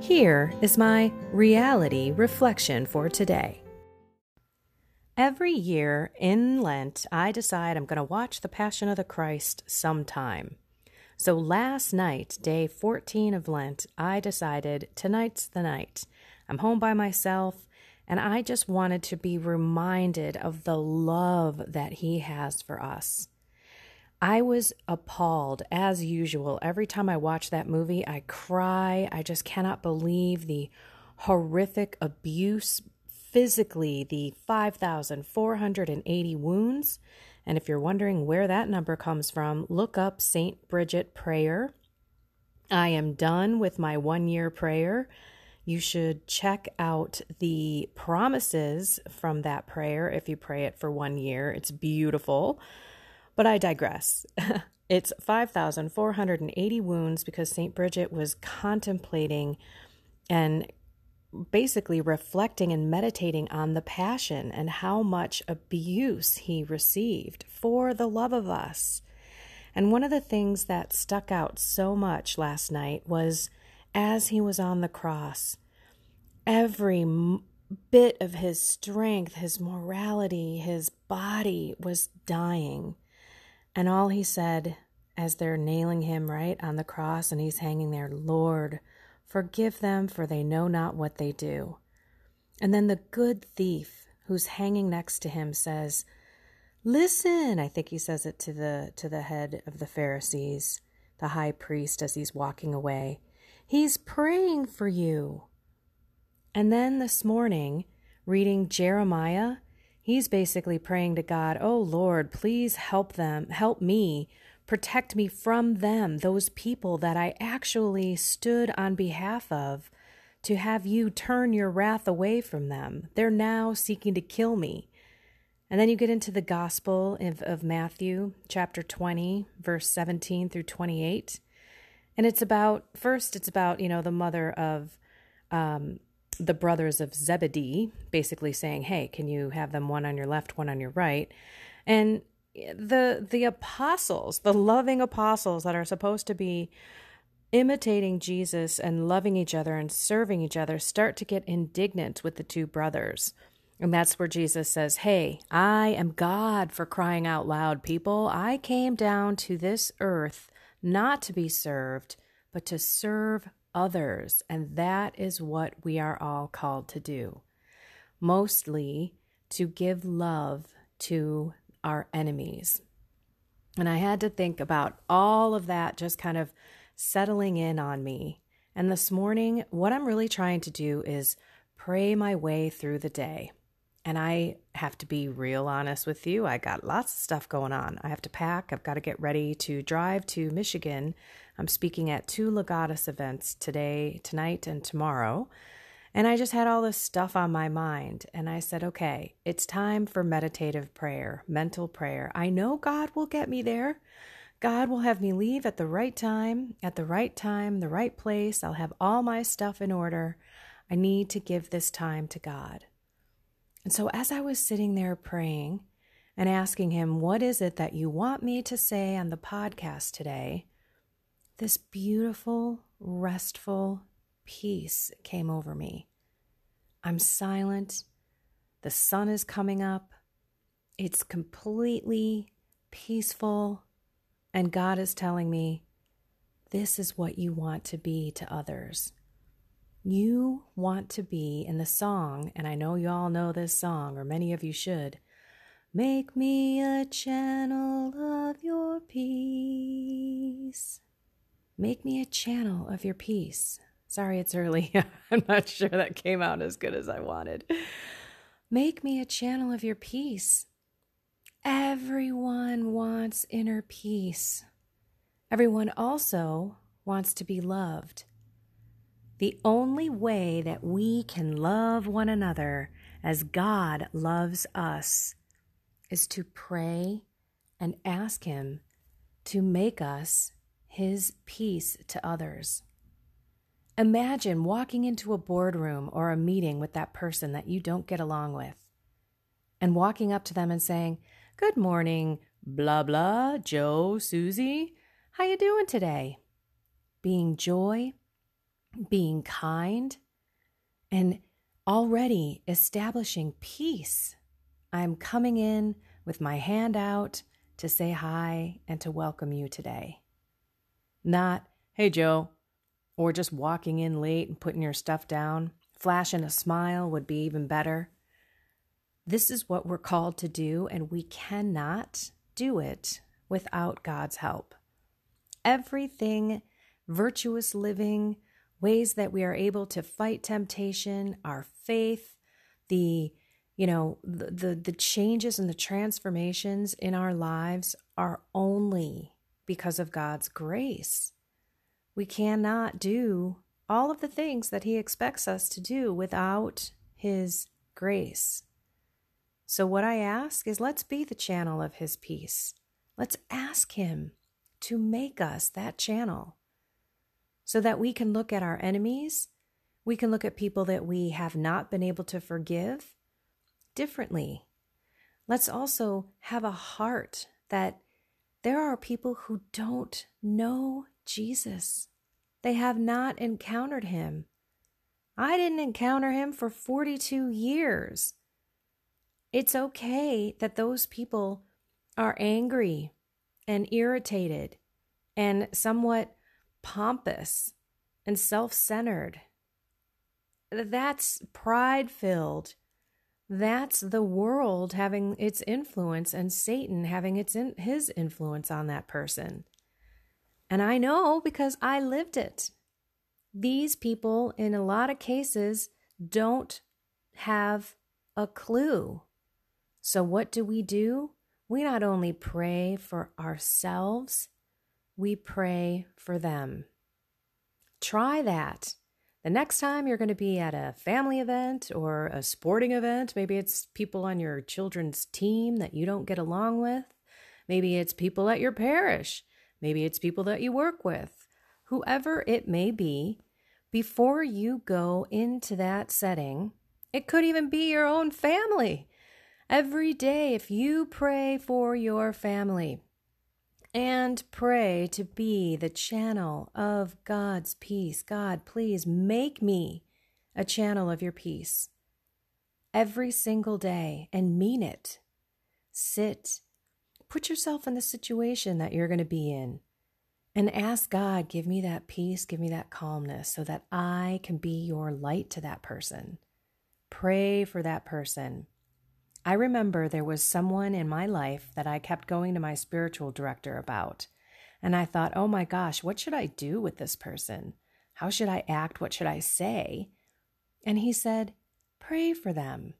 Here is my reality reflection for today. Every year in Lent, I decide I'm going to watch The Passion of the Christ sometime. So last night, day 14 of Lent, I decided tonight's the night. I'm home by myself, and I just wanted to be reminded of the love that He has for us. I was appalled as usual. Every time I watch that movie, I cry. I just cannot believe the horrific abuse physically, the 5,480 wounds. And if you're wondering where that number comes from, look up St. Bridget Prayer. I am done with my one year prayer. You should check out the promises from that prayer if you pray it for one year. It's beautiful. But I digress. it's 5,480 wounds because St. Bridget was contemplating and basically reflecting and meditating on the passion and how much abuse he received for the love of us. And one of the things that stuck out so much last night was as he was on the cross, every bit of his strength, his morality, his body was dying. And all he said as they're nailing him right on the cross and he's hanging there, Lord, forgive them, for they know not what they do. And then the good thief who's hanging next to him says, Listen, I think he says it to the to the head of the Pharisees, the high priest as he's walking away. He's praying for you. And then this morning, reading Jeremiah, He's basically praying to God, Oh Lord, please help them, help me, protect me from them, those people that I actually stood on behalf of, to have you turn your wrath away from them. They're now seeking to kill me. And then you get into the Gospel of, of Matthew, chapter 20, verse 17 through 28. And it's about, first, it's about, you know, the mother of um, the brothers of Zebedee, basically saying, "Hey, can you have them one on your left, one on your right?" And the the apostles, the loving apostles that are supposed to be imitating Jesus and loving each other and serving each other start to get indignant with the two brothers. And that's where Jesus says, Hey, I am God for crying out loud, people. I came down to this earth not to be served, but to serve others. And that is what we are all called to do. Mostly to give love to our enemies. And I had to think about all of that just kind of settling in on me. And this morning, what I'm really trying to do is pray my way through the day. And I have to be real honest with you. I got lots of stuff going on. I have to pack. I've got to get ready to drive to Michigan. I'm speaking at two Legatus events today, tonight, and tomorrow. And I just had all this stuff on my mind. And I said, okay, it's time for meditative prayer, mental prayer. I know God will get me there. God will have me leave at the right time, at the right time, the right place. I'll have all my stuff in order. I need to give this time to God. And so, as I was sitting there praying and asking him, What is it that you want me to say on the podcast today? This beautiful, restful peace came over me. I'm silent. The sun is coming up. It's completely peaceful. And God is telling me, This is what you want to be to others. You want to be in the song, and I know you all know this song, or many of you should. Make me a channel of your peace. Make me a channel of your peace. Sorry, it's early. I'm not sure that came out as good as I wanted. Make me a channel of your peace. Everyone wants inner peace. Everyone also wants to be loved. The only way that we can love one another as God loves us is to pray and ask Him to make us His peace to others. Imagine walking into a boardroom or a meeting with that person that you don't get along with and walking up to them and saying, Good morning, blah blah, Joe, Susie. How you doing today? Being joy, being kind, and already establishing peace I'm coming in with my hand out to say hi and to welcome you today. Not, hey, Joe, or just walking in late and putting your stuff down. Flashing a smile would be even better. This is what we're called to do, and we cannot do it without God's help. Everything, virtuous living, ways that we are able to fight temptation, our faith, the you know the, the, the changes and the transformations in our lives are only because of God's grace. We cannot do all of the things that he expects us to do without his grace. So what I ask is let's be the channel of his peace. Let's ask him to make us that channel so that we can look at our enemies, we can look at people that we have not been able to forgive, differently. Let's also have a heart that there are people who don't know Jesus. They have not encountered him. I didn't encounter him for 42 years. It's okay that those people are angry and irritated and somewhat pompous and self centered. That's pride filled that's the world having its influence and Satan having its in, his influence on that person. And I know because I lived it. These people, in a lot of cases, don't have a clue. So, what do we do? We not only pray for ourselves, we pray for them. Try that. The next time you're going to be at a family event or a sporting event, maybe it's people on your children's team that you don't get along with. Maybe it's people at your parish. Maybe it's people that you work with. Whoever it may be, before you go into that setting, it could even be your own family. Every day, if you pray for your family, and pray to be the channel of God's peace. God, please make me a channel of your peace every single day and mean it. Sit, put yourself in the situation that you're going to be in and ask God, give me that peace, give me that calmness so that I can be your light to that person. Pray for that person. I remember there was someone in my life that I kept going to my spiritual director about. And I thought, oh my gosh, what should I do with this person? How should I act? What should I say? And he said, pray for them.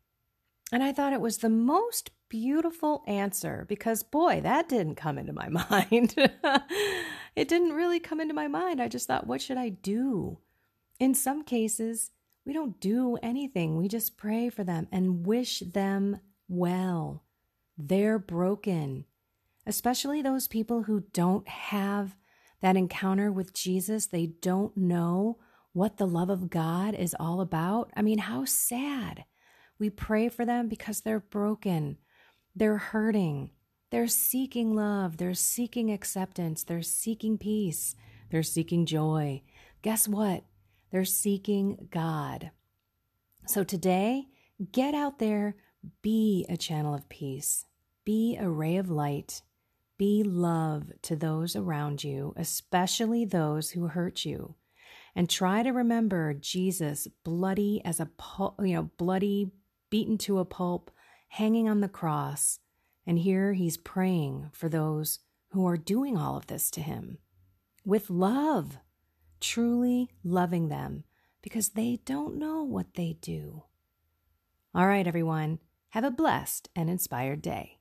And I thought it was the most beautiful answer because, boy, that didn't come into my mind. it didn't really come into my mind. I just thought, what should I do? In some cases, we don't do anything. We just pray for them and wish them well. They're broken, especially those people who don't have that encounter with Jesus. They don't know what the love of God is all about. I mean, how sad. We pray for them because they're broken, they're hurting, they're seeking love, they're seeking acceptance, they're seeking peace, they're seeking joy. Guess what? They're seeking God. So today, get out there be a channel of peace. Be a ray of light. Be love to those around you, especially those who hurt you. and try to remember Jesus bloody as a pul- you know bloody beaten to a pulp hanging on the cross and here he's praying for those who are doing all of this to him with love truly loving them because they don't know what they do all right everyone have a blessed and inspired day